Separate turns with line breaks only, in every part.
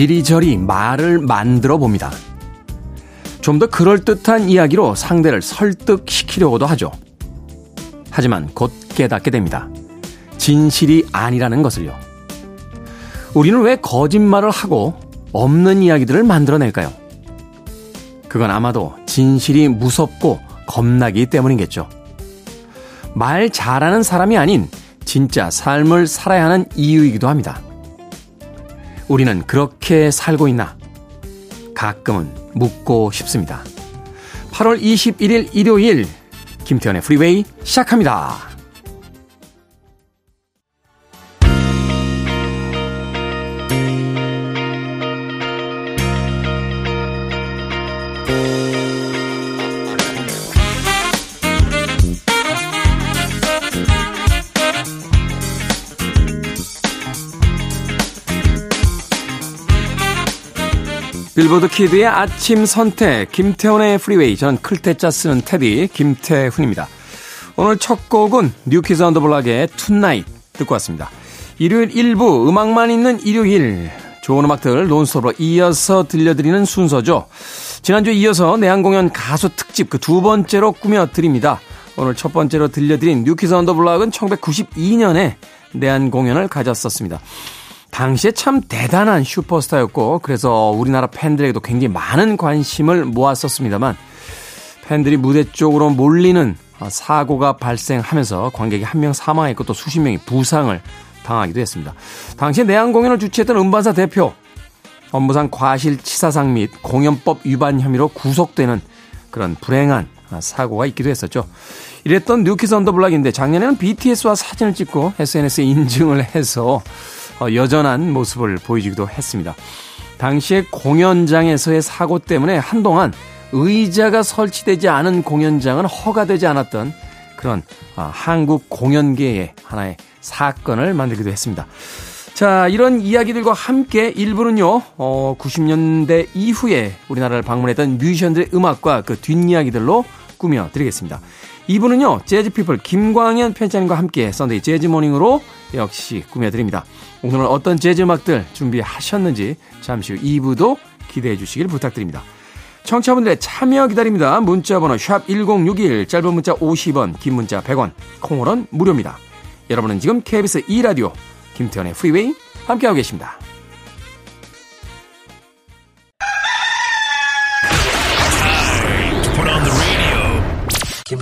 이리저리 말을 만들어 봅니다. 좀 더 그럴듯한 이야기로 상대를 설득시키려고도 하죠. 하지만 곧 깨닫게 됩니다. 진실이 아니라는 것을요. 우리는 왜 거짓말을 하고 없는 이야기들을 만들어낼까요? 그건 아마도 진실이 무섭고 겁나기 때문이겠죠. 말 잘하는 사람이 아닌 진짜 삶을 살아야 하는 이유이기도 합니다. 우리는 그렇게 살고 있나? 가끔은 묻고 싶습니다. 8월 21일 일요일 김태현의 프리웨이 시작합니다. 빌보드 kid의 아침 선택, 김태훈의 프리웨이. 저는 클 태 자 쓰는 태디, 김태훈입니다. 오늘 첫 곡은 New Kids on the Block의 Tonight 듣고 왔습니다. 일요일 1부 음악만 있는 일요일. 좋은 음악들 논스톱으로 이어서 들려드리는 순서죠. 지난주에 이어서 내한 공연 가수 특집 그 두 번째로 꾸며드립니다. 오늘 첫 번째로 들려드린 New Kids on the Block은 1992년에 내한 공연을 가졌었습니다. 당시에 참 대단한 슈퍼스타였고 그래서 우리나라 팬들에게도 굉장히 많은 관심을 모았었습니다만 팬들이 무대 쪽으로 몰리는 사고가 발생하면서 관객이 한 명 사망했고 또 수십 명이 부상을 당하기도 했습니다. 당시에 내한 공연을 주최했던 음반사 대표 업무상 과실치사상 및 공연법 위반 혐의로 구속되는 그런 불행한 사고가 있기도 했었죠. 이랬던 뉴키스 언더블락인데 작년에는 BTS와 사진을 찍고 SNS에 인증을 해서 어, 여전한 모습을 보여주기도 했습니다. 당시에 공연장에서의 사고 때문에 한동안 의자가 설치되지 않은 공연장은 허가되지 않았던 그런 아, 한국 공연계의 하나의 사건을 만들기도 했습니다. 자, 이런 이야기들과 함께 일부는요, 어, 90년대 이후에 우리나라를 방문했던 뮤지션들의 음악과 그 뒷이야기들로 꾸며드리겠습니다. 2부는요, 재즈피플 김광현 편집장과 함께 Sunday Jazz Morning으로 역시 꾸며드립니다. 오늘은 어떤 재즈 음악들 준비하셨는지 잠시 후 2부도 기대해 주시길 부탁드립니다. 청취자분들의 참여 기다립니다. 문자번호 샵 1061, 짧은 문자 50원, 긴 문자 100원, 콩으로는 무료입니다. 여러분은 지금 KBS 2라디오 김태현의 프리웨이 함께하고 계십니다.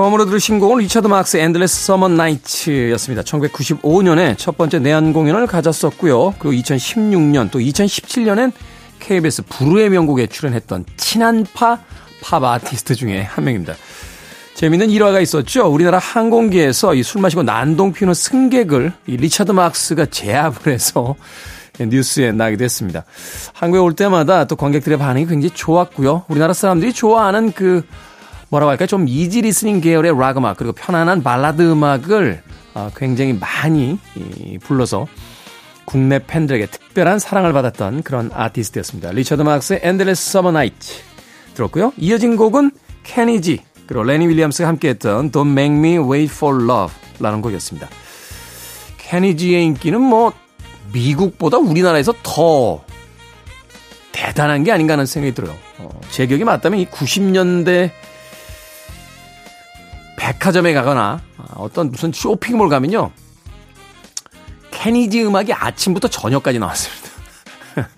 처음으로 들으신 곡은 리차드 마크스 Endless Summer Nights였습니다. 1995년에 첫 번째 내한 공연을 가졌었고요. 그리고 2016년 또 2017년엔 KBS 불후의 명곡에 출연했던 친한파 팝 아티스트 중에 한 명입니다. 재미있는 일화가 있었죠. 우리나라 항공기에서 이 술 마시고 난동 피우는 승객을 이 리차드 마크스가 제압을 해서 뉴스에 나기도 했습니다. 한국에 올 때마다 또 관객들의 반응이 굉장히 좋았고요. 우리나라 사람들이 좋아하는 그 뭐라고 할까요? 좀 easy listening 계열의 락 음악 그리고 편안한 발라드 음악을 어, 굉장히 많이 불러서 국내 팬들에게 특별한 사랑을 받았던 그런 아티스트였습니다. 리처드 마크스의 Endless Summer Night 들었고요. 이어진 곡은 케니지 그리고 레니 윌리엄스가 함께했던 Don't Make Me Wait for Love 라는 곡이었습니다. 케니지의 인기는 뭐 미국보다 우리나라에서 더 대단한 게 아닌가 하는 생각이 들어요. 어, 제 기억이 맞다면 이 90년대 백화점에 가거나 어떤 무슨 쇼핑몰 가면요. 케니지 음악이 아침부터 저녁까지 나왔습니다.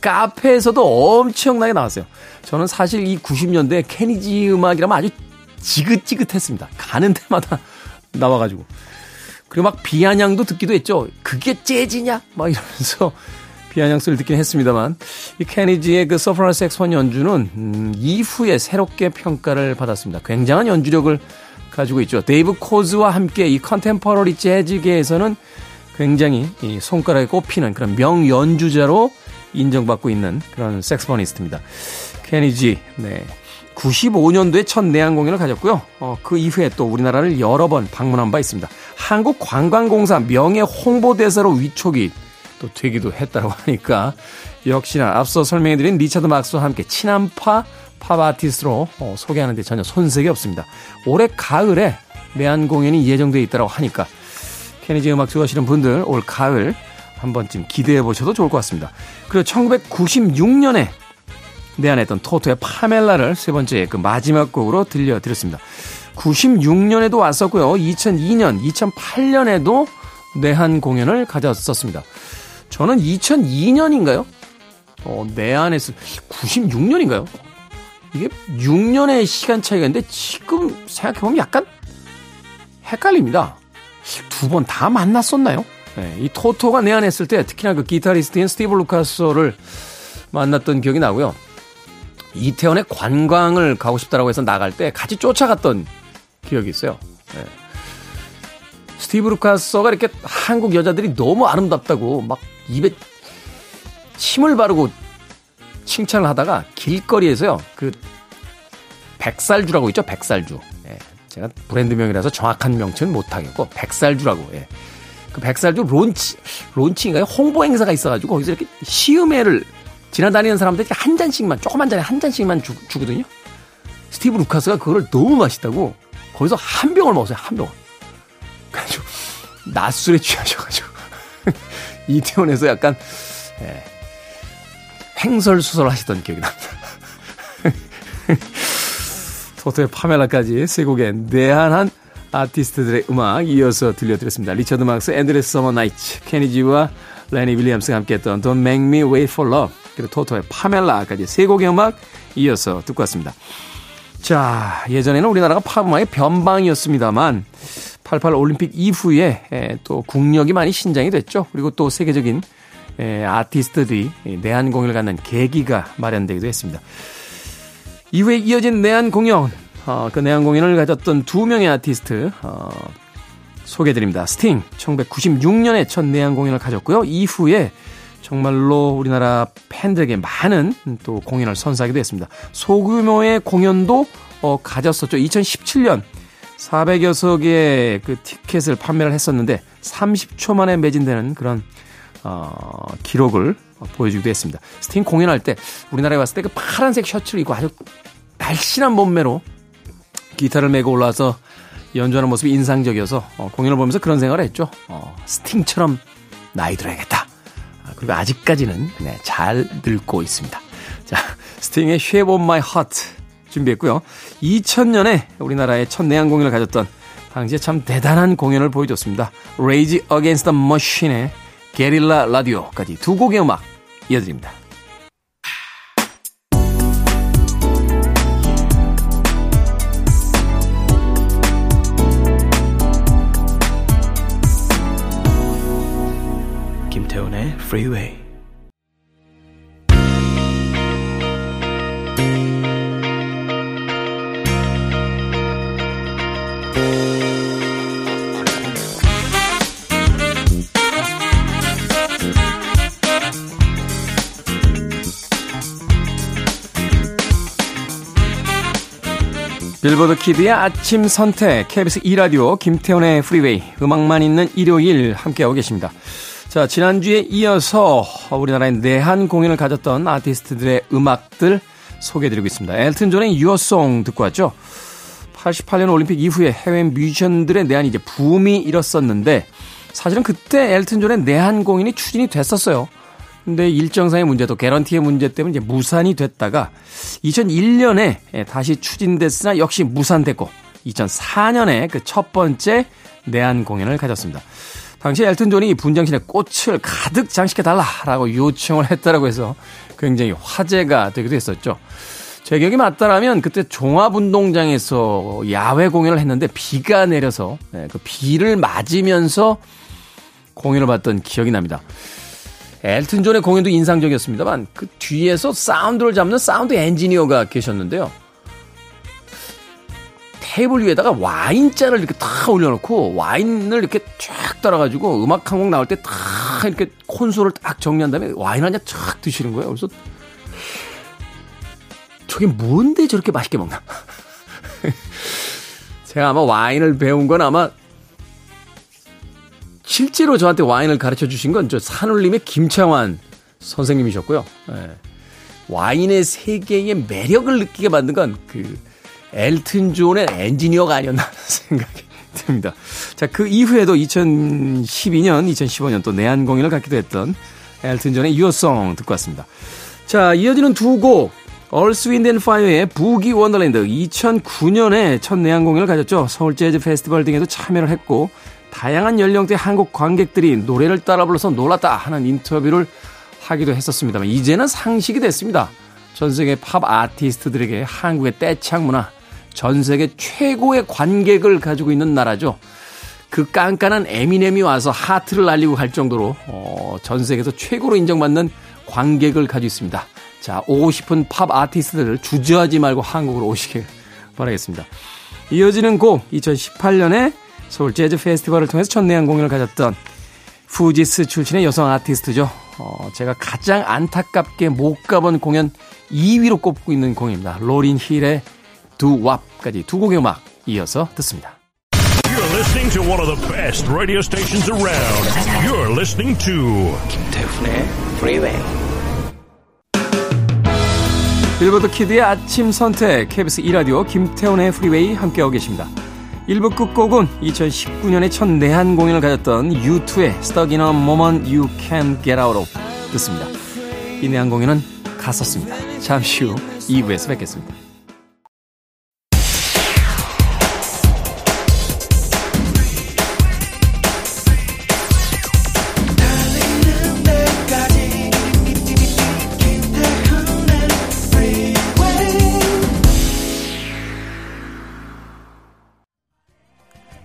카페에서도 엄청나게 나왔어요. 저는 사실 이 90년대 케니지 음악이라면 아주 지긋지긋했습니다. 가는 데마다 나와가지고. 그리고 막 비아냥도 듣기도 했죠. 그게 재즈냐? 막 이러면서 비아냥 소리를 듣긴 했습니다만 이 케니지의 그 소프라노 색소폰 연주는 음, 이후에 새롭게 평가를 받았습니다. 굉장한 연주력을 가지고 있죠. 데이브 코즈와 함께 이 contemporary 재즈계에서는 굉장히 이 손가락에 꼽히는 그런 명연주자로 인정받고 있는 그런 saxophonist입니다. 케니지, 네. 95년도에 첫 내한 공연을 가졌고요. 어, 그 이후에 또 우리나라를 여러 번 방문한 바 있습니다. 한국관광공사 명예 홍보대사로 위촉이 또 되기도 했다고 하니까 역시나 앞서 설명해드린 리차드 막스와 함께 친한파 팝 아티스트로 어, 소개하는데 전혀 손색이 없습니다. 올해 가을에 내한 공연이 예정되어 있다고 하니까 케니지 음악 좋아하시는 분들 올 가을 한 번쯤 기대해 보셔도 좋을 것 같습니다. 그리고 1996년에 내한했던 토토의 파멜라를 세 번째 그 마지막 곡으로 들려드렸습니다. 96년에도 왔었고요. 2002년, 2008년에도 내한 공연을 가졌었습니다. 저는 2002년인가요? 어, 내한했을 96년인가요? 이게 6년의 시간 차이가 있는데 지금 생각해보면 약간 헷갈립니다. 두 번 다 만났었나요? 네, 이 토토가 내한했을 때 특히나 그 기타리스트인 스티브 루카소를 만났던 기억이 나고요. 이태원에 관광을 가고 싶다라고 해서 나갈 때 같이 쫓아갔던 기억이 있어요. 네. 스티브 루카소가 이렇게 한국 여자들이 너무 아름답다고 막 입에 침을 바르고 칭찬을 하다가 길거리에서요, 그, 백살주라고 있죠? 백살주. 예. 제가 브랜드명이라서 정확한 명칭은 못하겠고, 백살주라고, 예. 그 백살주 론치, 론치인가요? 홍보 행사가 있어가지고, 거기서 이렇게 시음회를 지나다니는 사람들이 한 잔씩만, 조그만 잔에 한 잔씩만 주, 주거든요? 스티브 루카서가 그거를 너무 맛있다고, 거기서 한 병을 먹었어요, 한 병을. 그래가지고, 낮술에 취하셔가지고, 이태원에서 약간, 예. 횡설수설 하시던 기억이 납니다. 토토의 Pamela까지 세 곡의 내한한 아티스트들의 음악 이어서 들려드렸습니다. 리처드 막스, Endless Summer Nights, 케니지와 레니 윌리엄스가 함께했던 Don't Make Me Wait for Love 그리고 토토의 파멜라까지 세 곡의 음악 이어서 듣고 왔습니다. 자, 예전에는 우리나라가 팝음악의 변방이었습니다만 88 올림픽 이후에 또 국력이 많이 신장이 됐죠. 그리고 또 세계적인 에, 아티스트들이 내한 공연을 갖는 계기가 마련되기도 했습니다. 이후에 이어진 내한 공연, 어, 그 내한 공연을 가졌던 두 명의 아티스트 어, 소개드립니다. 스팅 1996년에 첫 내한 공연을 가졌고요. 이후에 정말로 우리나라 팬들에게 많은 또 공연을 선사하기도 했습니다. 소규모의 공연도 어, 가졌었죠. 2017년 400여 석의 그 티켓을 판매를 했었는데 30초 만에 매진되는 그런 어, 기록을 보여주기도 했습니다. 스팅 공연할 때 우리나라에 왔을 때 그 파란색 셔츠를 입고 아주 날씬한 몸매로 기타를 메고 올라와서 연주하는 모습이 인상적이어서 어, 공연을 보면서 그런 생각을 했죠. 어, 스팅처럼 나이 들어야겠다. 아, 그리고 아직까지는 네, 잘 늙고 있습니다. 자, 스팅의 Shape of My Heart 준비했고요. 2000년에 우리나라의 첫 내한 공연을 가졌던 당시에 참 대단한 공연을 보여줬습니다. Rage Against the Machine의 게릴라 라디오까지 두 곡의 음악 이어드립니다. 김태훈의 Freeway 빌보드 Kid의 아침 선택, KBS 2라디오, 김태훈의 Freeway, 음악만 있는 일요일 함께하고 계십니다. 자, 지난주에 이어서 우리나라의 내한 공연을 가졌던 아티스트들의 음악들 소개해드리고 있습니다. 엘튼 존의 유어송 듣고 왔죠? 88년 올림픽 이후에 해외 뮤지션들의 내한이 이제 붐이 일었었는데, 사실은 그때 엘튼 존의 내한 공연이 추진이 됐었어요. 근데 일정상의 문제도 개런티의 문제 때문에 이제 무산이 됐다가 2001년에 다시 추진됐으나 역시 무산됐고 2004년에 그 첫 번째 내한 공연을 가졌습니다. 당시 엘튼 존이 분장실에 꽃을 가득 장식해달라라고 요청을 했다라고 해서 굉장히 화제가 되기도 했었죠. 제 기억이 맞다라면 그때 종합운동장에서 야외 공연을 했는데 비가 내려서 그 비를 맞으면서 공연을 봤던 기억이 납니다. 엘튼 존의 공연도 인상적이었습니다만 그 뒤에서 사운드를 잡는 사운드 엔지니어가 계셨는데요. 테이블 위에다가 와인잔을 이렇게 탁 올려놓고 와인을 이렇게 쫙 따라가지고 음악 한 곡 나올 때 탁 이렇게 콘솔을 딱 정리한 다음에 와인 한 잔 쫙 드시는 거예요. 그래서 저게 뭔데 저렇게 맛있게 먹나? 제가 아마 와인을 배운 건 아마 실제로 저한테 와인을 가르쳐 주신 건 저 산울림의 김창완 선생님이셨고요. 예. 와인의 세계의 매력을 느끼게 만든 건 그 엘튼 존의 엔지니어가 아니었나 생각이 듭니다. 자, 그 이후에도 2012년, 2015년 또 내한 공연을 갖기도 했던 엘튼 존의 Your Song 듣고 왔습니다. 자, 이어지는 두 곡. Earth Wind and Fire의 Boogie Wonderland 2009년에 첫 내한 공연을 가졌죠. 서울 재즈 페스티벌 등에도 참여를 했고 다양한 연령대 한국 관객들이 노래를 따라 불러서 놀랐다 하는 인터뷰를 하기도 했었습니다만 이제는 상식이 됐습니다. 전 세계 팝 아티스트들에게 한국의 떼창 문화, 전 세계 최고의 관객을 가지고 있는 나라죠. 그 깐깐한 에미넴이 와서 하트를 날리고 갈 정도로 어, 전 세계에서 최고로 인정받는 관객을 가지고 있습니다. 자, 오고 싶은 팝 아티스트들을 주저하지 말고 한국으로 오시길 바라겠습니다. 이어지는 곡 2018년에 서울 재즈 페스티벌을 통해서 첫 내한 공연을 가졌던 후지스 출신의 여성 아티스트죠. 어, 제가 가장 안타깝게 못 가본 공연 2위로 꼽고 있는 공연입니다. 로린 힐의 Doo Wop까지 두 곡의 음악 이어서 듣습니다.
You're listening to one of the best radio stations around. You're listening to
김태훈의 Freeway. 빌보드 Kid의 아침 선택 KBS 2라디오 김태훈의 Freeway 함께하고 계십니다. 1부 끝곡은 2019년에 첫 내한 공연을 가졌던 U2의 Stuck in a Moment You Can Get Out of 듣습니다. 이 내한 공연은 갔었습니다. 잠시 후 2부에서 뵙겠습니다.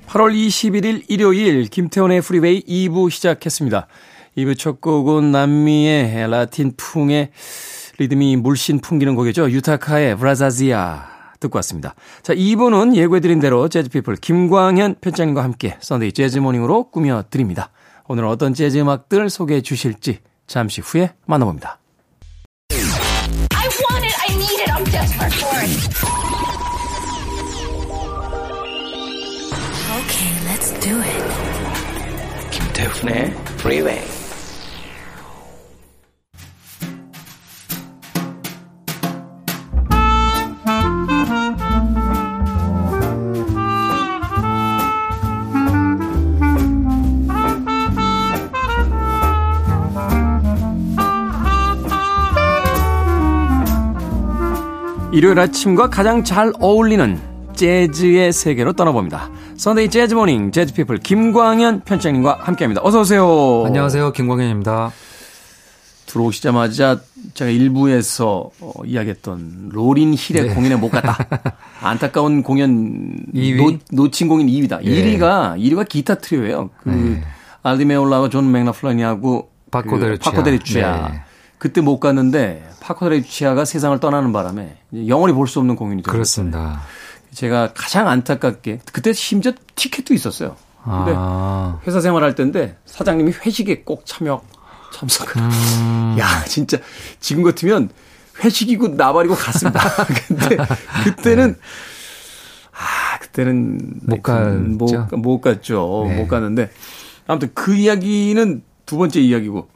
(8월 21일) 일요일 김태훈의 Freeway 2부 시작했습니다. 2부 첫 곡은 남미의 라틴 풍의 리듬이 물씬 풍기는 곡이죠. 유타카의 Brazasia 듣고 왔습니다. 자, 2부는 예고해드린 대로 재즈피플 김광현 편장님과 함께 Sunday 재즈 Morning으로 꾸며드립니다. 오늘 어떤 재즈 음악들 소개해 주실지 잠시 후에 만나봅니다. Okay, let's do it. 김태훈의 Freeway. 일요일 아침과 가장 잘 어울리는 재즈의 세계로 떠나봅니다. Sunday 재즈 Morning 재즈 피플 김광현 편장님과 함께합니다. 어서 오세요.
안녕하세요. 김광현입니다.
들어오시자마자 제가 1부에서 어, 이야기했던 로린 힐의 네. 공연에 못 갔다. 안타까운 공연 2위? 놓, 친 공연 2위다. 예. 1위가 1위가 기타 트리오예요. 그 네. 알디메올라와 존 맥라플라니하고 파코데리치아. 그 네. 그때 못 갔는데 파코데리치아가 세상을 떠나는 바람에 영원히 볼 수 없는 공연이 됐어요.
그렇습니다.
제가 가장 안타깝게 그때 심지어 티켓도 있었어요. 근데 아. 회사 생활할 때인데 사장님이 회식에 꼭 참여 참석을. 음. 야 진짜 지금 같으면 회식이고 나발이고 갔습니다. 근데 그때는 네. 아 그때는
못 갔죠.
못, 못 갔죠. 네. 못 갔는데 아무튼 그 이야기는 두 번째 이야기고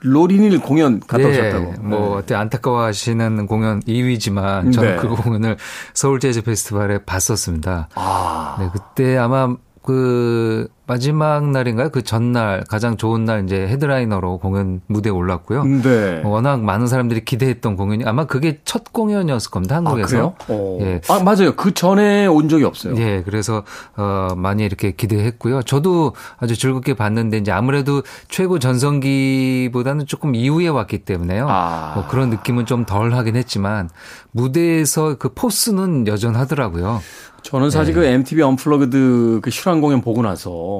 로린일 공연 갔다 네, 오셨다고.
뭐 네. 안타까워하시는 공연 2위지만 저는 네. 그 공연을 서울 재즈 페스티벌에 봤었습니다. 아. 네, 그때 아마 그 마지막 날인가요? 그 전날 가장 좋은 날 이제 헤드라이너로 공연 무대에 올랐고요. 네. 워낙 많은 사람들이 기대했던 공연이 아마 그게 첫 공연이었을 겁니다. 한국에서.
아, 어. 예. 아, 맞아요. 그 전에 온 적이 없어요.
예. 그래서 어 많이 이렇게 기대했고요. 저도 아주 즐겁게 봤는데 이제 아무래도 최고 전성기보다는 조금 이후에 왔기 때문에요. 아. 뭐 그런 느낌은 좀 덜 하긴 했지만 무대에서 그 포스는 여전하더라고요.
저는 사실 네. 그 MTV 언플러그드 그 실황 공연 보고 나서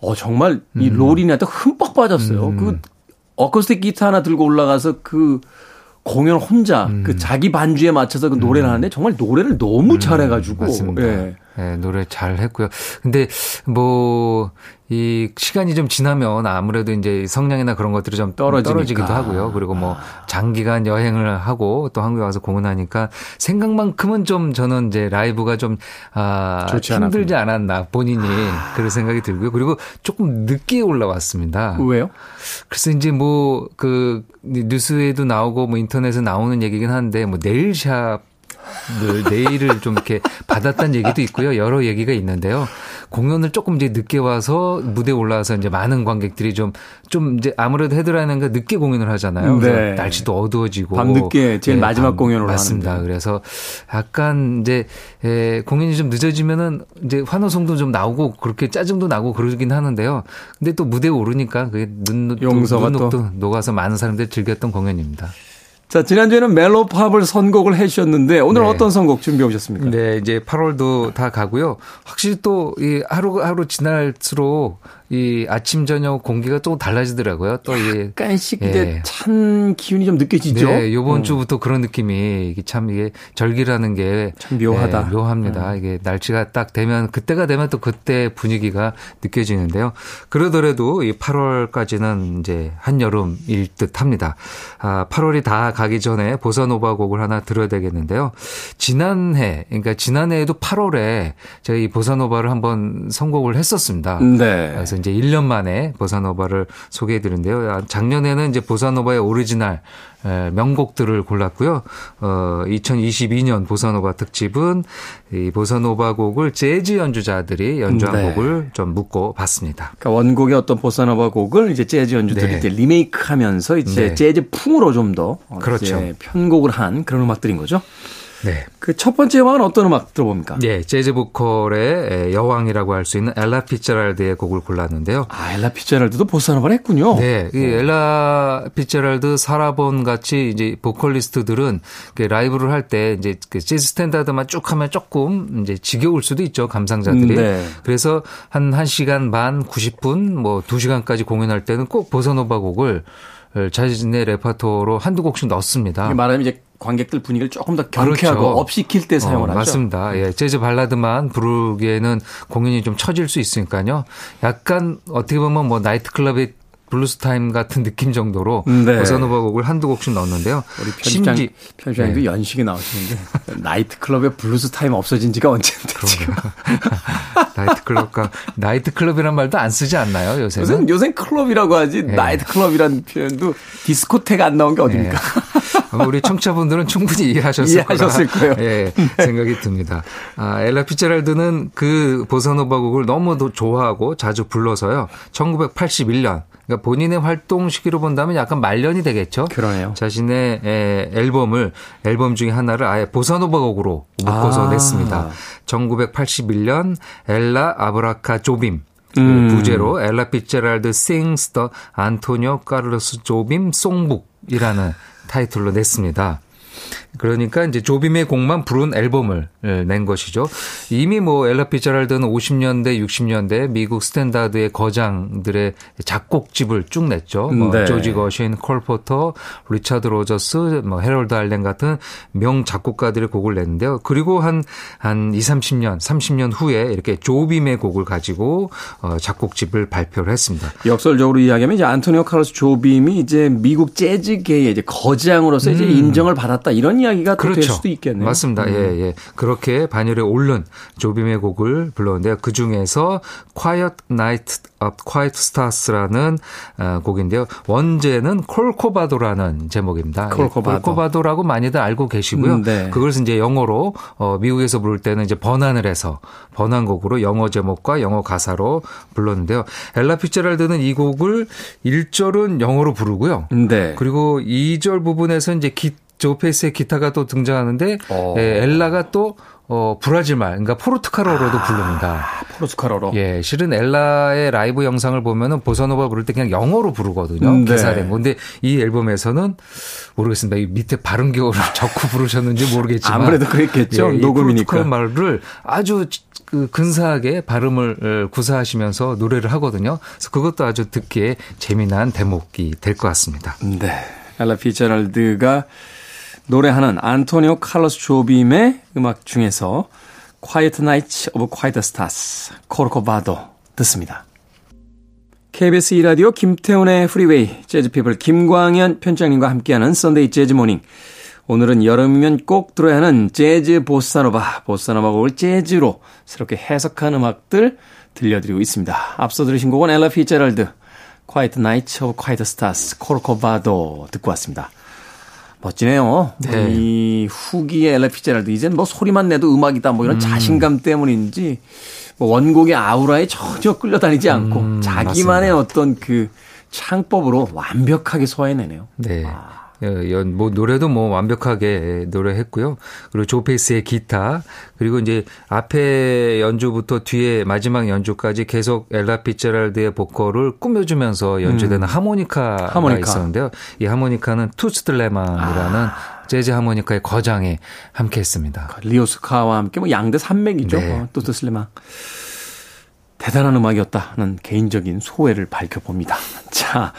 어 정말 이 음. 로린한테 흠뻑 빠졌어요. 음. 그 어쿠스틱 기타 하나 들고 올라가서 그 공연 혼자 음. 그 자기 반주에 맞춰서 그 노래를 음. 하는데 정말 노래를 너무 음. 잘해가지고
맞습니다. 예. 예, 노래 잘 했고요. 근데 뭐, 이 시간이 좀 지나면 아무래도 이제 성량이나 그런 것들이 좀 떨어지니까. 떨어지기도 하고요. 그리고 뭐 장기간 여행을 하고 또 한국에 와서 공연하니까 생각만큼은 좀 저는 이제 라이브가 좀 아, 힘들지 않았나 본인이 그런 생각이 들고요. 그리고 조금 늦게 올라왔습니다.
왜요?
그래서 이제 뭐 그 뉴스에도 나오고 뭐 인터넷에 나오는 얘기긴 한데 뭐 네일샵 늘 내일을 좀 이렇게 받았다는 얘기도 있고요. 여러 얘기가 있는데요. 공연을 조금 이제 늦게 와서 무대에 올라와서 이제 많은 관객들이 좀, 좀 이제 아무래도 헤드라이너가 늦게 공연을 하잖아요. 네. 날씨도 어두워지고.
밤늦게 제일 네, 마지막 밤, 공연을
맞습니다.
하는데.
그래서 약간 이제 에, 공연이 좀 늦어지면은 이제 환호성도 좀 나오고 그렇게 짜증도 나고 그러긴 하는데요. 근데 또 무대에 오르니까 그게 눈, 용서가 눈, 또 녹아서 많은 사람들이 즐겼던 공연입니다.
자, 지난주에는 멜로팝을 선곡을 해 주셨는데 오늘 네. 어떤 선곡 준비해 오셨습니까?
네, 이제 8월도 다 가고요. 확실히 또 이 하루 하루 지날수록 이 아침 저녁 공기가 또 달라지더라고요.
또이 약간씩 예. 찬 기운이 좀 느껴지죠.
네, 요번 음. 주부터 그런 느낌이 이게 참 이게 절기라는 게
참 묘하다.
예, 묘합니다. 음. 이게 날씨가 딱 되면 그때가 되면 또 그때 분위기가 느껴지는데요. 그러더라도 이 8월까지는 이제 한여름일 듯합니다. 아, 8월이 다 가기 전에 보사노바 곡을 하나 들어야 되겠는데요. 지난해 그러니까 지난해에도 8월에 저희 보사노바를 한번 선곡을 했었습니다.
네.
그래서 이제 1년 만에 보사노바를 소개해 드리는데요. 아, 작년에는 이제 보사노바의 오리지널 명곡들을 골랐고요. 어, 2022년 보사노바 특집은 이 보사노바 곡을 재즈 연주자들이 연주한 네. 곡을 좀 묶어 봤습니다.
그러니까 원곡의 어떤 보사노바 곡을 이제 재즈 연주자들이 네. 리메이크하면서 이제 네. 재즈 풍으로 좀더 어, 그렇죠. 편곡을 한 그런 음악들인 거죠. 네. 그 첫 번째 음악은 어떤 음악 들어봅니까?
네, 재즈 보컬의 여왕이라고 할 수 있는 엘라 피츠제럴드의 곡을 골랐는데요.
아, 엘라 피츠제럴드도 보사노바를 했군요.
네, 이 엘라 피츠제럴드, 사라 본 같이 이제 보컬리스트들은 라이브를 할 때 이제 그 재즈 스탠다드만 쭉 하면 조금 이제 지겨울 수도 있죠, 감상자들이. 네. 그래서 한 1시간 반, 90분, 뭐 2시간까지 공연할 때는 꼭 보사노바 곡을 자신의 레파토로 한두 곡씩 넣습니다.
말하면 이제 관객들 분위기를 조금 더 경쾌하고 그렇죠. 업시킬 때 사용을 어, 하죠.
맞습니다. 예, 재즈 발라드만 부르기에는 공연이 좀 처질 수 있으니까요. 약간 어떻게 보면 뭐 나이트클럽의 블루스 타임 같은 느낌 정도로 네. 보사노바 곡을 한두 곡씩 넣었는데요.
우리 편집장, 심지 편집장도 네. 연식이 나오시는데 나이트 클럽의 블루스 타임 없어진 지가 언제인데
나이트 클럽과 나이트 클럽이란 말도 안 쓰지 않나요 요새는?
요새 요새 클럽이라고 하지 네. 나이트 클럽이란 표현도 디스코테가 안 나온 게 어딥니까?
네. 우리 청취자분들은 충분히 이해하셨을,
이해하셨을 거예요.
예, 생각이 듭니다. 아, 엘라 피체랄드는 그 보사노바 곡을 너무 좋아하고 자주 불러서요. 1981년 그러니까 본인의 활동 시기로 본다면 약간 말년이 되겠죠.
그러네요.
자신의 에, 앨범을 앨범 중에 하나를 아예 보사노바 곡으로 묶어서 아. 냈습니다. 1981년 엘라 아브라카 조빔 음. 부제로 Ella Fitzgerald Sings the Antonio Carlos Jobim Songbook이라는 타이틀로 냈습니다. 그러니까 이제 조빔의 곡만 부른 앨범을 예, 낸 것이죠. 이미 뭐 엘라 피츠제럴드는 50년대, 60년대 미국 스탠다드의 거장들의 작곡집을 쭉 냈죠. 뭐 네. 조지 거슈윈, 콜 포터, 리차드 로저스, 뭐 헤럴드 알렌 같은 명 작곡가들의 곡을 냈는데요. 그리고 한한 2, 30년, 30년 후에 이렇게 조빔의 곡을 가지고 어 작곡집을 발표를 했습니다.
역설적으로 이야기하면 이제 안토니오 카르스 조빔이 이제 미국 재즈계의 이제 거장으로서 음. 이제 인정을 받았다 이런 이야기가 그렇죠. 될 수도 있겠네요.
맞습니다. 음. 예, 예. 그렇게 반열에 오른 조빔의 곡을 불렀는데요. 그 중에서 Quiet Night of Quiet Stars라는 어, 곡인데요. 원제는 콜코바도라는 제목입니다.
예, 콜코바도.
콜코바도라고 많이들 알고 계시고요. 음, 네. 그걸 이제 영어로 어, 미국에서 부를 때는 이제 번안을 해서 번안곡으로 영어 제목과 영어 가사로 불렀는데요. 엘라 피츠제럴드는 이 곡을 1절은 영어로 부르고요.
네.
그리고 2절 부분에서 이제 기 조 패스의 기타가 또 등장하는데 어. 예, 엘라가 또 어, 브라질 말, 그러니까 포르투갈어로도 아, 부릅니다.
포르투갈어로?
예, 실은 엘라의 라이브 영상을 보면은 보사노바 부를 때 그냥 영어로 부르거든요. 음, 네. 개사된 건데 이 앨범에서는 모르겠습니다. 이 밑에 발음 기호를 적고 부르셨는지 모르겠지만
아무래도 그랬겠죠. 예, 녹음이니까.
포르투갈 말을 아주 그 근사하게 발음을 구사하시면서 노래를 하거든요. 그래서 그것도 아주 듣기에 재미난 대목이 될 것 같습니다.
네. 엘라 피츠제럴드가 노래하는 안토니오 칼로스 조빔의 음악 중에서 Quiet Nights of Quiet Stars, 코르코바도 듣습니다. KBS 2라디오 김태훈의 Freeway, 재즈피플 김광현 편장님과 함께하는 Sunday 재즈 Morning. 오늘은 여름이면 꼭 들어야 하는 재즈 보사노바, 보사노바 곡을 재즈로 새롭게 해석한 음악들 들려드리고 있습니다. 앞서 들으신 곡은 엘라 피제럴드, Quiet Night of Quiet Stars, 코르코바도 듣고 왔습니다. 멋지네요. 네. 이 후기의 엘라 피제럴드, 이젠 뭐 소리만 내도 음악이다, 뭐 이런 음. 자신감 때문인지, 뭐 원곡의 아우라에 전혀 끌려다니지 않고, 음, 자기만의 맞습니다. 어떤 그 창법으로 완벽하게 소화해내네요.
네. 아. 예, 뭐 노래도 뭐 완벽하게 노래했고요. 그리고 조페이스의 기타 그리고 이제 앞에 연주부터 뒤에 마지막 연주까지 계속 엘라 피체랄드의 보컬을 꾸며주면서 연주되는 음. 하모니카가 하모니카. 있었는데요. 이 하모니카는 투스틀레만이라는 아. 재즈 하모니카의 거장에 함께 했습니다.
그 리오스카와 함께 뭐 양대 산맥이죠. 네. 어, 투스틀레만. 대단한 음악이었다는 개인적인 소회를 밝혀봅니다. 자.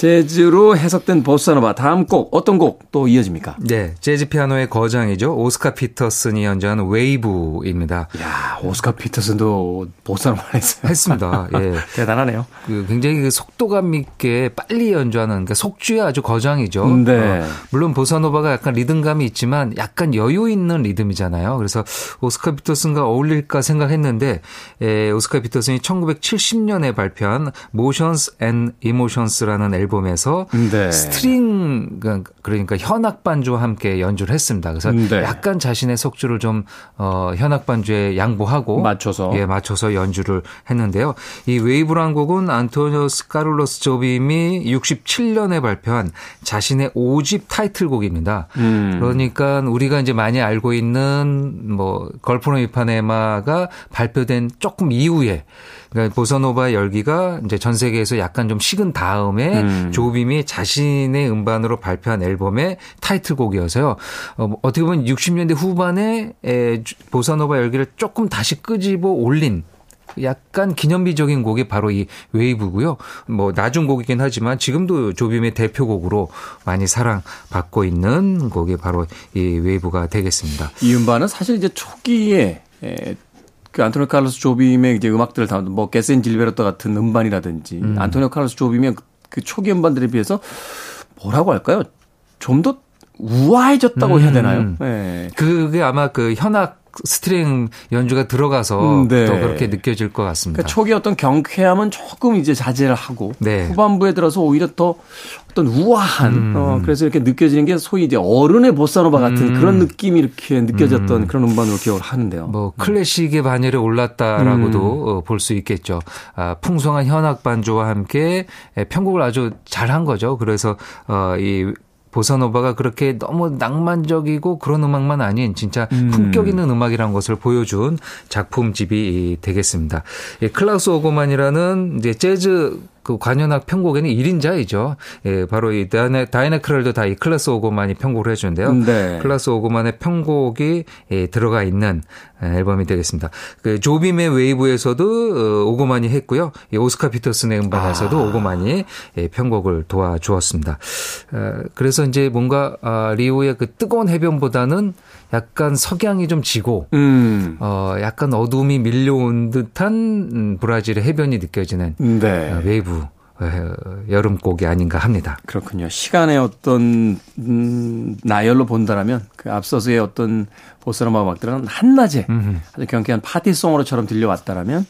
재즈로 해석된 보사노바 다음 곡 어떤 곡 또 이어집니까?
네, 재즈 피아노의 거장이죠. 오스카 피터슨이 연주한 Wave입니다.
야, 오스카 피터슨도 보사노바 했어요.
했습니다. 예.
대단하네요.
그 굉장히 그 속도감 있게 빨리 연주하는 그러니까 속주의 아주 거장이죠. 네. 어, 물론 보사노바가 약간 리듬감이 있지만 약간 여유 있는 리듬이잖아요. 그래서 오스카 피터슨과 어울릴까 생각했는데 예, 오스카 피터슨이 1970년에 발표한 Motions and Emotions라는 앨범 앨범에서 네. string 그러니까, 그러니까 현악 반주와 함께 연주를 했습니다. 그래서 네. 약간 자신의 속주를 좀 어, 현악 반주에 양보하고
맞춰서
예 맞춰서 연주를 했는데요. 이 Wave란 곡은 안토니오 스 카를로스 조빔이 67년에 발표한 자신의 5집 타이틀곡입니다. 음. 그러니까 우리가 이제 많이 알고 있는 뭐 Girl from Ipanema가 발표된 조금 이후에 그러니까 보사노바 열기가 이제 전 세계에서 약간 좀 식은 다음에 음. 조빔이 자신의 음반으로 발표한 앨범의 타이틀곡이어서요. 어, 뭐 어떻게 보면 60년대 후반에 에, 보사노바 열기를 조금 다시 끄집어 올린 약간 기념비적인 곡이 바로 이 Wave고요. 뭐 나중 곡이긴 하지만 지금도 조빔의 대표곡으로 많이 사랑받고 있는 곡이 바로 이 Wave가 되겠습니다.
이 음반은 사실 이제 초기에 그 안토니오 칼로스 조빔의 이제 음악들을 담은 뭐 Getz and Gilberto 같은 음반이라든지 음. 안토니오 칼로스 조빔의 그 초기 음반들에 비해서 뭐라고 할까요? 좀 더 우아해졌다고 음. 해야 되나요? 네.
그게 아마 그 현악 string 연주가 들어가서 음, 네. 더 그렇게 느껴질 것 같습니다.
그러니까 초기 어떤 경쾌함은 조금 이제 자제를 하고 네. 후반부에 들어서 오히려 더 어떤 우아한 음. 어 그래서 이렇게 느껴지는 게 소위 이제 어른의 보사노바 같은 음. 그런 느낌이 이렇게 느껴졌던 음. 그런 음반으로 기억을 하는데요.
뭐 클래식의 반열에 올랐다라고도 음. 어, 볼수 있겠죠. 아, 풍성한 현악 반주와 함께 편곡을 아주 잘한 거죠. 그래서 어 이 보사노바가 그렇게 너무 낭만적이고 그런 음악만 아닌 진짜 음. 품격 있는 음악이라는 것을 보여준 작품집이 되겠습니다. 클라우스 오거만이라는 이제 재즈 그 관현악 편곡에는 1인자이죠. 예, 바로 이 다이애나, 다이애나 크롤도 다 이 클라우스 오거만이 편곡을 해주는데요. 네. 클라우스 오거만의 편곡이 예, 들어가 있는 앨범이 되겠습니다. 그 조빔의 Wave에서도 어, 오거만이 했고요. 이 오스카 피터슨의 음반에서도 아. 오거만이 예, 편곡을 도와주었습니다. 어, 그래서 이제 뭔가 아, 리오의 그 뜨거운 해변보다는 약간 석양이 좀 지고 음. 어 약간 어둠이 밀려온 듯한 음, 브라질의 해변이 느껴지는 네. 어, 웨이브 어, 여름 곡이 아닌가 합니다.
그렇군요. 시간의 어떤 음, 나열로 본다라면 그 앞서서의 어떤 보스라마 음악들은 한낮에 음흠. 아주 경쾌한 party song으로처럼 들려왔다라면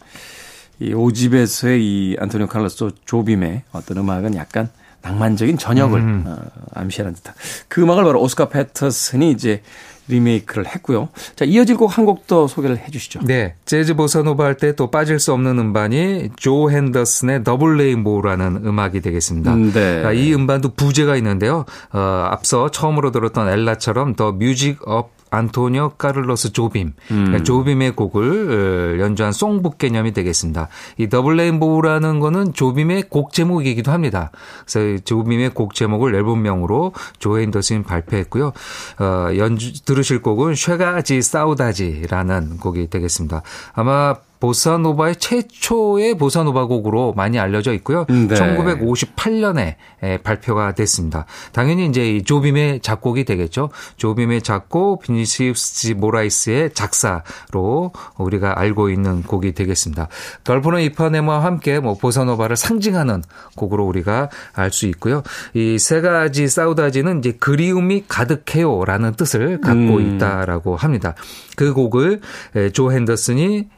이 5집에서의 이 안토니오 칼로스 조빔의 어떤 음악은 약간 낭만적인 저녁을 음. 어, 암시하는 듯한 그 음악을 바로 오스카 피터슨이 이제 리메이크를 했고요. 자, 이어질 곡 한 곡 더 소개를 해 주시죠.
네. 재즈 보사노바 할 때 또 빠질 수 없는 음반이 조 헨더슨의 Double Rainbow라는 음악이 되겠습니다. 음, 네. 이 음반도 부제가 있는데요. 어, 앞서 처음으로 들었던 엘라처럼 The Music of 안토니오 카를로스 조빔, 음. 조빔의 곡을 어, 연주한 songbook 개념이 되겠습니다. 이 Double Rainbow라는 거는 조빔의 곡 제목이기도 합니다. 그래서 조빔의 곡 제목을 앨범명으로 조 헨더슨 발표했고요. 어, 연주 들으실 곡은 Chega de Saudade라는 곡이 되겠습니다. 아마 보사노바의 최초의 보사노바 곡으로 많이 알려져 있고요. 네. 1958년에 발표가 됐습니다. 당연히 이제 이 조빔의 작곡이 되겠죠. 조빔의 작곡, 비니시우스 모라이스의 작사로 우리가 알고 있는 곡이 되겠습니다. 걸포노 이파네마와 함께 뭐 보사노바를 상징하는 곡으로 우리가 알 수 있고요. 이 세 가지 사우다지는 이제 그리움이 가득해요라는 뜻을 갖고 음. 있다라고 합니다. 그 곡을 조 핸더슨이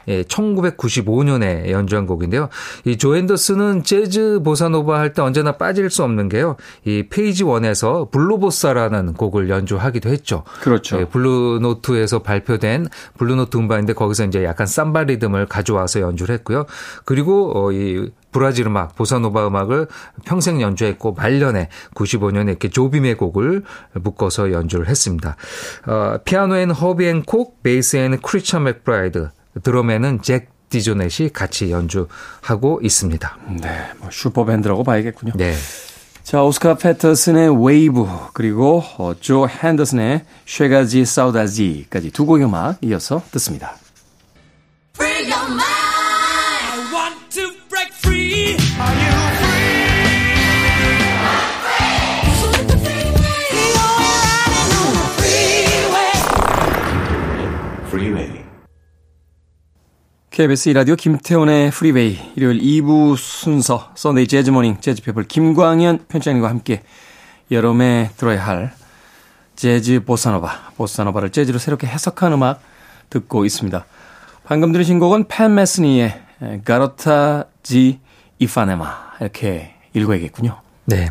1995년에 연주한 곡인데요. 이 조 헨더슨은 재즈 보사노바 할 때 언제나 빠질 수 없는 게요. 이 Page One에서 Blue Bossa라는 곡을 연주하기도 했죠.
그렇죠. 예,
블루노트에서 발표된 블루노트 음반인데 거기서 이제 약간 삼바 리듬을 가져와서 연주를 했고요. 그리고 어, 이 브라질 음악, 보사노바 음악을 평생 연주했고 말년에 95년에 이렇게 조빔의 곡을 묶어서 연주를 했습니다. 어, 피아노에는 허비 행콕, 베이스에는 크리스천 맥브라이드, 드럼에는 잭 디조넷이 같이 연주하고 있습니다.
네, 뭐 super band라고 봐야겠군요. 네. 자, 오스카 패터슨의 웨이브, 그리고 어, 조 헨더슨의 Chega de Saudade까지 두 곡의 음악 이어서 듣습니다. KBS 2라디오 김태훈의 Freeway 일요일 2부 순서 Sunday Jazz Morning 재즈피플 김광현 편집장님과 함께 여름에 들어야 할 재즈 보사노바 보사노바를 재즈로 새롭게 해석한 음악 듣고 있습니다. 방금 들으신 곡은 팻 메시니의 Garota de Ipanema 이렇게 읽어야겠군요.
네.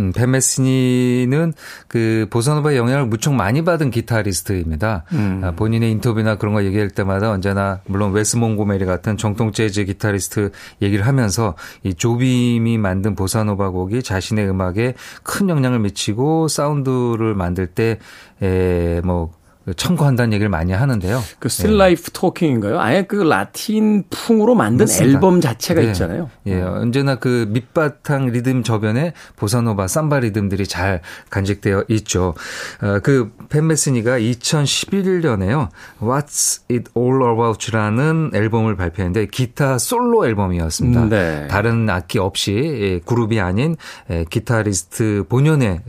음, 팻 메시니는 그 보사노바의 영향을 무척 많이 받은 기타리스트입니다. 음. 아, 본인의 인터뷰나 그런 거 얘기할 때마다 언제나 물론 웨스 몽고메리 같은 정통 재즈 기타리스트 얘기를 하면서 이 조빔이 만든 보사노바 곡이 자신의 음악에 큰 영향을 미치고 사운드를 만들 때 에뭐 청구한다는 얘기를 많이 하는데요.
그 Still Life Talking인가요? 아예 그 라틴 풍으로 만든 맞습니다. 앨범 자체가
네.
있잖아요.
예, 언제나 그 밑바탕 리듬 저변에 보사노바, 삼바 리듬들이 잘 간직되어 있죠. 어, 그 팬메스니가 2011년에요. What's It All About라는 앨범을 발표했는데 기타 솔로 앨범이었습니다. 네. 다른 악기 없이 예, 그룹이 아닌 예, 기타리스트 본연의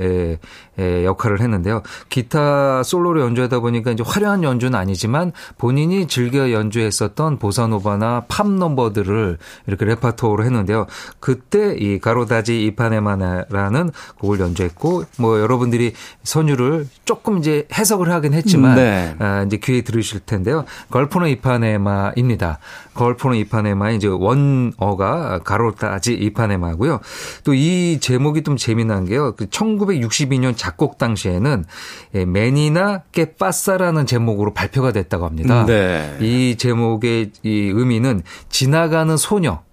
예, 역할을 했는데요. 기타 솔로로 연주하다 보니까 이제 화려한 연주는 아니지만 본인이 즐겨 연주했었던 보사노바나 팝 넘버들을 이렇게 레파토어로 했는데요. 그때 이 가로다지 이파네마나라는 곡을 연주했고 뭐 여러분들이 선율을 조금 이제 해석을 하긴 했지만 네. 아, 이제 귀에 들으실 텐데요. 걸포노 이파네마입니다. 걸포노 이파네마의 이제 원어가 가로다지 이파네마고요. 또 이 제목이 좀 재미난 게요. 그 1962년 작곡 당시에는 예, 맨이나 깨빠싸라는 제목으로 발표가 됐다고 합니다. 네. 이 제목의 이 의미는 지나가는 소녀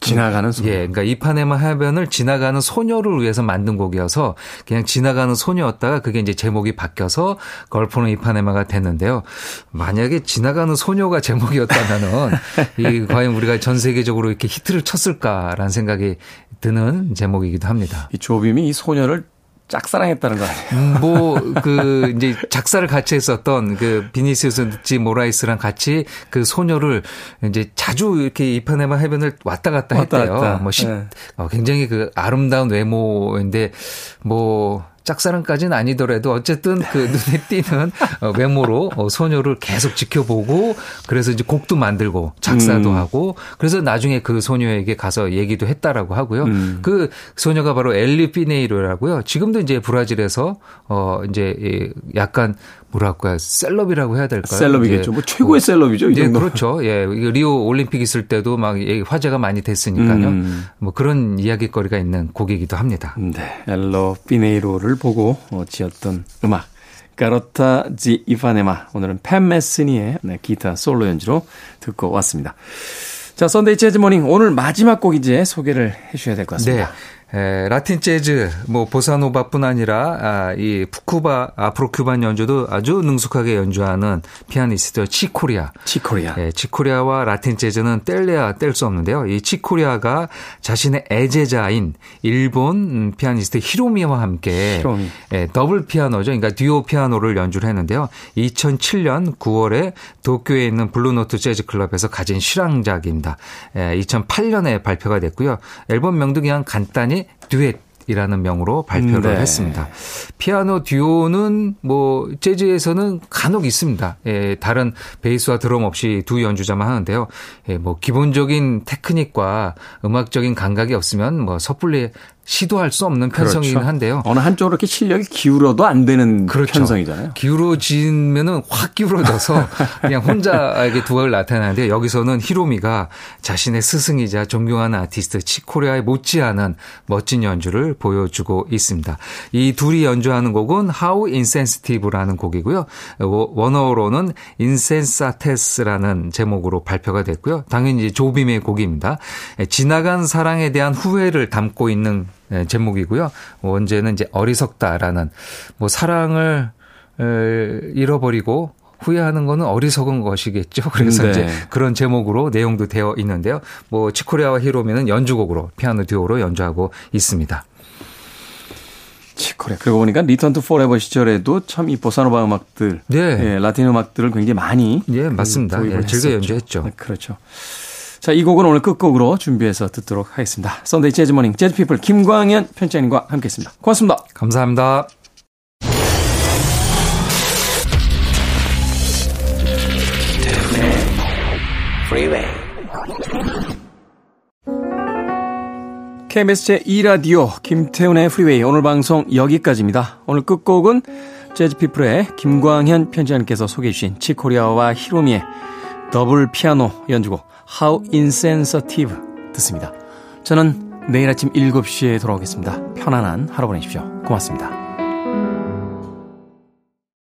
지나가는 소녀.
예, 그러니까 이파네마 해변을 지나가는 소녀를 위해서 만든 곡이어서 그냥 지나가는 소녀였다가 그게 이제 제목이 바뀌어서 걸포는 이파네마가 됐는데요. 만약에 지나가는 소녀가 제목이었다면은 이 과연 우리가 전 세계적으로 이렇게 히트를 쳤을까라는 생각이 드는 제목이기도 합니다.
이 조빔이 이 소녀를 짝사랑했다는 거 아니에요? 음,
뭐, 그, 이제 작사를 같이 했었던 그 비니시우스 지 모라이스랑 같이 그 소녀를 이제 자주 이렇게 이파네마 해변을 왔다 갔다 왔다 했대요. 갔다. 뭐, 시, 네. 어, 굉장히 그 아름다운 외모인데 뭐, 짝사랑까지는 아니더라도 어쨌든 그 눈에 띄는 어, 외모로 어, 소녀를 계속 지켜보고 그래서 이제 곡도 만들고 작사도 음. 하고 그래서 나중에 그 소녀에게 가서 얘기도 했다라고 하고요. 음. 그 소녀가 바로 엘리 피네이로라고요. 지금도 이제 브라질에서 어 이제 약간 뭐랄까요 셀럽이라고 해야 될까요?
셀럽이겠죠. 뭐 최고의 뭐, 셀럽이죠. 이
네, 그렇죠. 예, 리오 올림픽 있을 때도 막 화제가 많이 됐으니까요. 음. 뭐 그런 이야기거리가 있는 곡이기도 합니다.
네, 엘로 피네이로를 보고 어, 지었던 음악. Garota de Ipanema 오늘은 팻 메스니의 네, 기타 솔로 연주로 듣고 왔습니다. 자, Sunday Jazz Morning 오늘 마지막 곡 이제 소개를 해 주셔야 될 것 같습니다.
네. 에, 라틴 재즈, 뭐 보사노바뿐 아니라 아, 이 푸쿠바 Afro-Cuban 연주도 아주 능숙하게 연주하는 피아니스트 칙 코리아.
칙 코리아.
예, 칙 코리아와 라틴 재즈는 뗄래야 뗄 수 없는데요. 이 칙 코리아가 자신의 애제자인 일본 피아니스트 히로미와 함께 히로미. 예, 더블 피아노죠. 그러니까 듀오 피아노를 연주를 했는데요. 2007년 9월에 도쿄에 있는 블루노트 재즈 클럽에서 가진 실황작입니다. 예, 2008년에 발표가 됐고요. 앨범 명도 그냥 간단히 듀엣 이라는 명으로 발표를 네. 했습니다. 피아노 듀오는 뭐 재즈에서는 간혹 있습니다. 예, 다른 베이스와 드럼 없이 두 연주자만 하는데요. 예, 뭐 기본적인 테크닉과 음악적인 감각이 없으면 뭐 섣불리 시도할 수 없는 편성이긴 그렇죠. 한데요.
어느 한쪽으로 이렇게 실력이 기울어도 안 되는 그렇죠. 편성이잖아요.
기울어지면은 확 기울어져서 그냥 혼자에게 두각을 나타내는데 여기서는 히로미가 자신의 스승이자 존경하는 아티스트 치코리아의 못지않은 멋진 연주를 보여주고 있습니다. 이 둘이 연주하는 곡은 How Insensitive라는 곡이고요. 원어로는 Insensates라는 제목으로 발표가 됐고요. 당연히 조빔의 곡입니다. 지나간 사랑에 대한 후회를 담고 있는 네, 제목이고요. 원제는 이제 어리석다라는 뭐 사랑을 잃어버리고 후회하는 거는 어리석은 것이겠죠. 그래서 네. 이제 그런 제목으로 내용도 되어 있는데요. 뭐 칙 코리아와 히로미는 연주곡으로 피아노 듀오로 연주하고 있습니다.
칙 코리아. 그러고 보니까 Return to Forever 시절에도 참 이 보사노바 음악들, 네. 예, 라틴 음악들을 굉장히 많이
예, 맞습니다. 예, 즐겨 연주했죠. 네,
그렇죠. 자, 이 곡은 오늘 끝곡으로 준비해서 듣도록 하겠습니다. Sunday Jazz Morning 재즈 피플 김광현 편집장님과 함께 했습니다. 고맙습니다.
감사합니다.
KBS 제2라디오 김태훈의 프리웨이 오늘 방송 여기까지입니다. 오늘 끝곡은 재즈피플의 김광현 편집장님께서 소개해 주신 칙 코리아와 히로미의 더블 피아노 연주곡 How Insensitive 듣습니다. 저는 내일 아침 7시에 돌아오겠습니다. 편안한 하루 보내십시오. 고맙습니다.